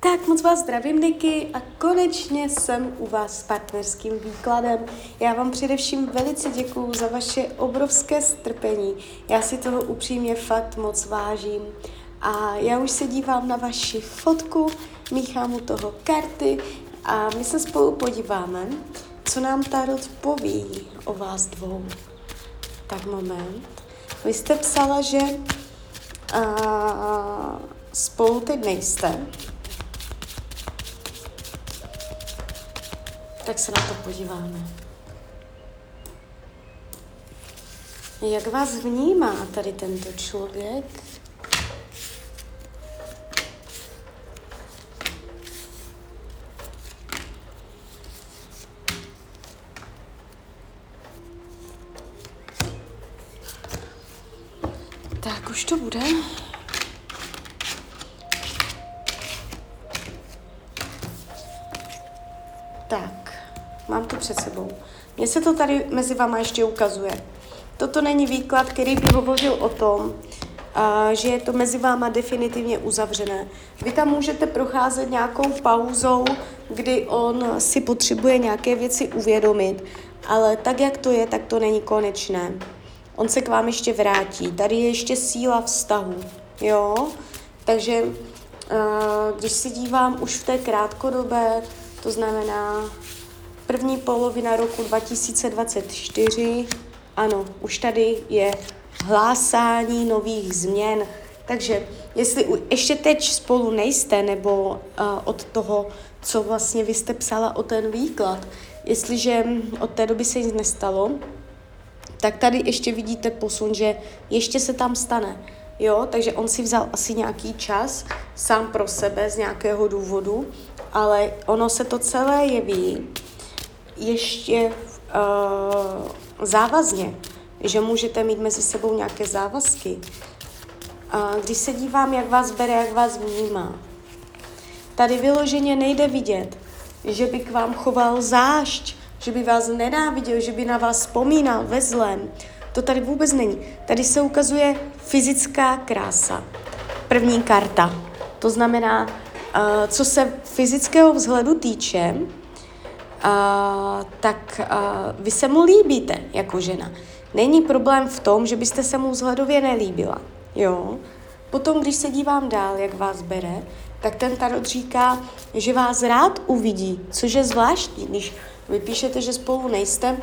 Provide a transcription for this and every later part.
Tak moc vás zdravím, Niky, a konečně jsem u vás s partnerským výkladem. Já vám především velice děkuju za vaše obrovské strpení. Já si toho upřímně fakt moc vážím. A já už se dívám na vaši fotku, míchám u toho karty a my se spolu podíváme, co nám Tarot poví o vás dvou. Tak moment. Vy jste psala, že a, spolu teď nejste, tak se na to podíváme. Jak vás vnímá tady tento člověk? Tak už to bude. Tak. Mám to před sebou. Mně se to tady mezi váma ještě ukazuje. Toto není výklad, který by hovořil o tom, a, že je to mezi váma definitivně uzavřené. Vy tam můžete procházet nějakou pauzou, kdy on si potřebuje nějaké věci uvědomit, ale tak, jak to je, tak to není konečné. On se k vám ještě vrátí. Tady je ještě síla vztahu, jo? Takže když se dívám už v té krátkodobé, to znamená První polovina roku 2024, ano, už tady je hlásání nových změn. Takže jestli ještě teď spolu nejste, nebo uh, od toho, co vlastně vy jste psala o ten výklad, jestliže od té doby se nic nestalo, tak tady ještě vidíte posun, že ještě se tam stane. Jo, takže on si vzal asi nějaký čas sám pro sebe z nějakého důvodu, ale ono se to celé jeví ještě uh, závazně, že můžete mít mezi sebou nějaké závazky. A když se dívám, jak vás bere, jak vás vnímá, tady vyloženě nejde vidět, že by k vám choval zášť, že by vás nenáviděl, že by na vás vzpomínal ve zlém. To tady vůbec není. Tady se ukazuje fyzická krása. První karta. To znamená, uh, co se fyzického vzhledu týče, tak a, vy se mu líbíte jako žena. Není problém v tom, že byste se mu vzhledově nelíbila. Jo? Potom, když se dívám dál, jak vás bere, tak ten tarot říká, že vás rád uvidí, což je zvláštní, když vy píšete, že spolu nejste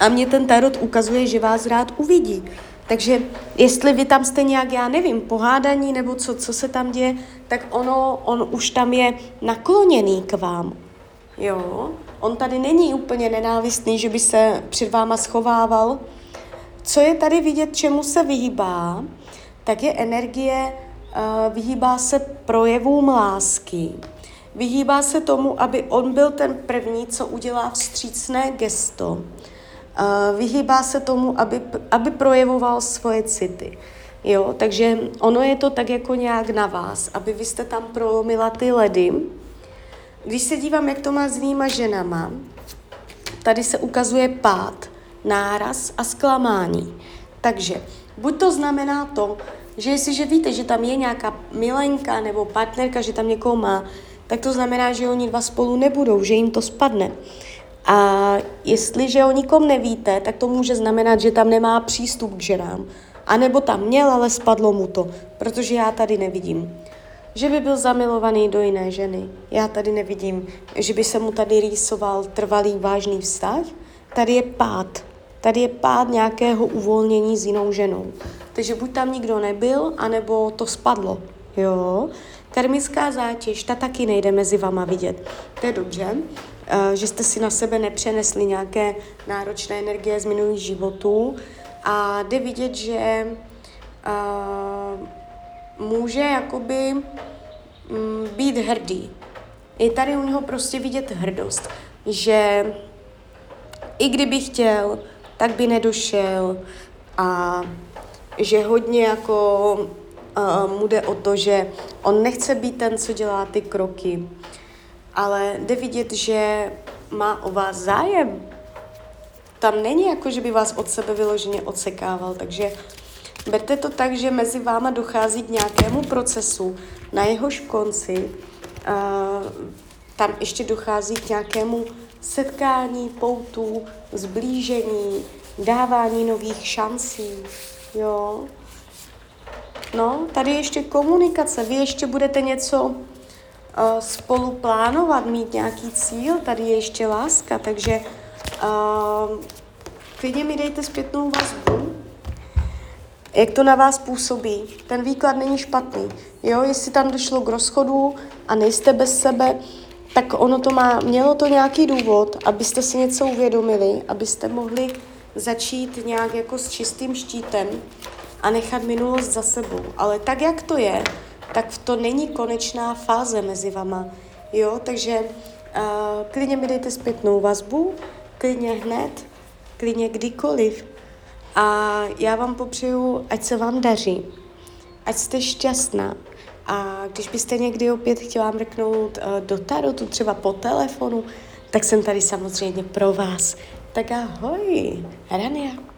a mě ten tarot ukazuje, že vás rád uvidí. Takže jestli vy tam jste nějak, já nevím, pohádaní nebo co, co se tam děje, tak ono, on už tam je nakloněný k vám. Jo, on tady není úplně nenávistný, že by se před váma schovával. Co je tady vidět, čemu se vyhýbá, tak je energie, uh, vyhýbá se projevům lásky. Vyhýbá se tomu, aby on byl ten první, co udělá vstřícné gesto. Uh, vyhýbá se tomu, aby, aby projevoval svoje city. Jo, takže ono je to tak jako nějak na vás, aby vy jste tam prolomila ty ledy, když se dívám, jak to má s dvíma ženama, tady se ukazuje pád, náraz a zklamání. Takže buď to znamená to, že jestliže víte, že tam je nějaká milenka nebo partnerka, že tam někoho má, tak to znamená, že oni dva spolu nebudou, že jim to spadne. A jestliže o nikom nevíte, tak to může znamenat, že tam nemá přístup k ženám. A nebo tam měl, ale spadlo mu to, protože já tady nevidím že by byl zamilovaný do jiné ženy. Já tady nevidím, že by se mu tady rýsoval trvalý vážný vztah. Tady je pád. Tady je pád nějakého uvolnění s jinou ženou. Takže buď tam nikdo nebyl, anebo to spadlo. Jo? Karmická zátěž, ta taky nejde mezi vama vidět. To je dobře, eh, že jste si na sebe nepřenesli nějaké náročné energie z minulých životů a jde vidět, že uh, může jakoby mm, být hrdý. Je tady u něho prostě vidět hrdost, že i kdyby chtěl, tak by nedošel a že hodně jako uh, mu jde o to, že on nechce být ten, co dělá ty kroky, ale jde vidět, že má o vás zájem. Tam není jako, že by vás od sebe vyloženě odsekával, takže Berte to tak, že mezi váma dochází k nějakému procesu, na jehož konci tam ještě dochází k nějakému setkání, poutu, zblížení, dávání nových šancí, jo. No, tady ještě komunikace, vy ještě budete něco uh, spolu plánovat, mít nějaký cíl, tady je ještě láska, takže uh, klidně mi dejte zpětnou vazbu, jak to na vás působí. Ten výklad není špatný. Jo, jestli tam došlo k rozchodu a nejste bez sebe, tak ono to má, mělo to nějaký důvod, abyste si něco uvědomili, abyste mohli začít nějak jako s čistým štítem a nechat minulost za sebou. Ale tak, jak to je, tak to není konečná fáze mezi vama. Jo, takže uh, klidně mi dejte zpětnou vazbu, klidně hned, klidně kdykoliv. A já vám popřeju, ať se vám daří, ať jste šťastná. A když byste někdy opět chtěla mrknout uh, do tarotu, třeba po telefonu, tak jsem tady samozřejmě pro vás. Tak ahoj, Rania.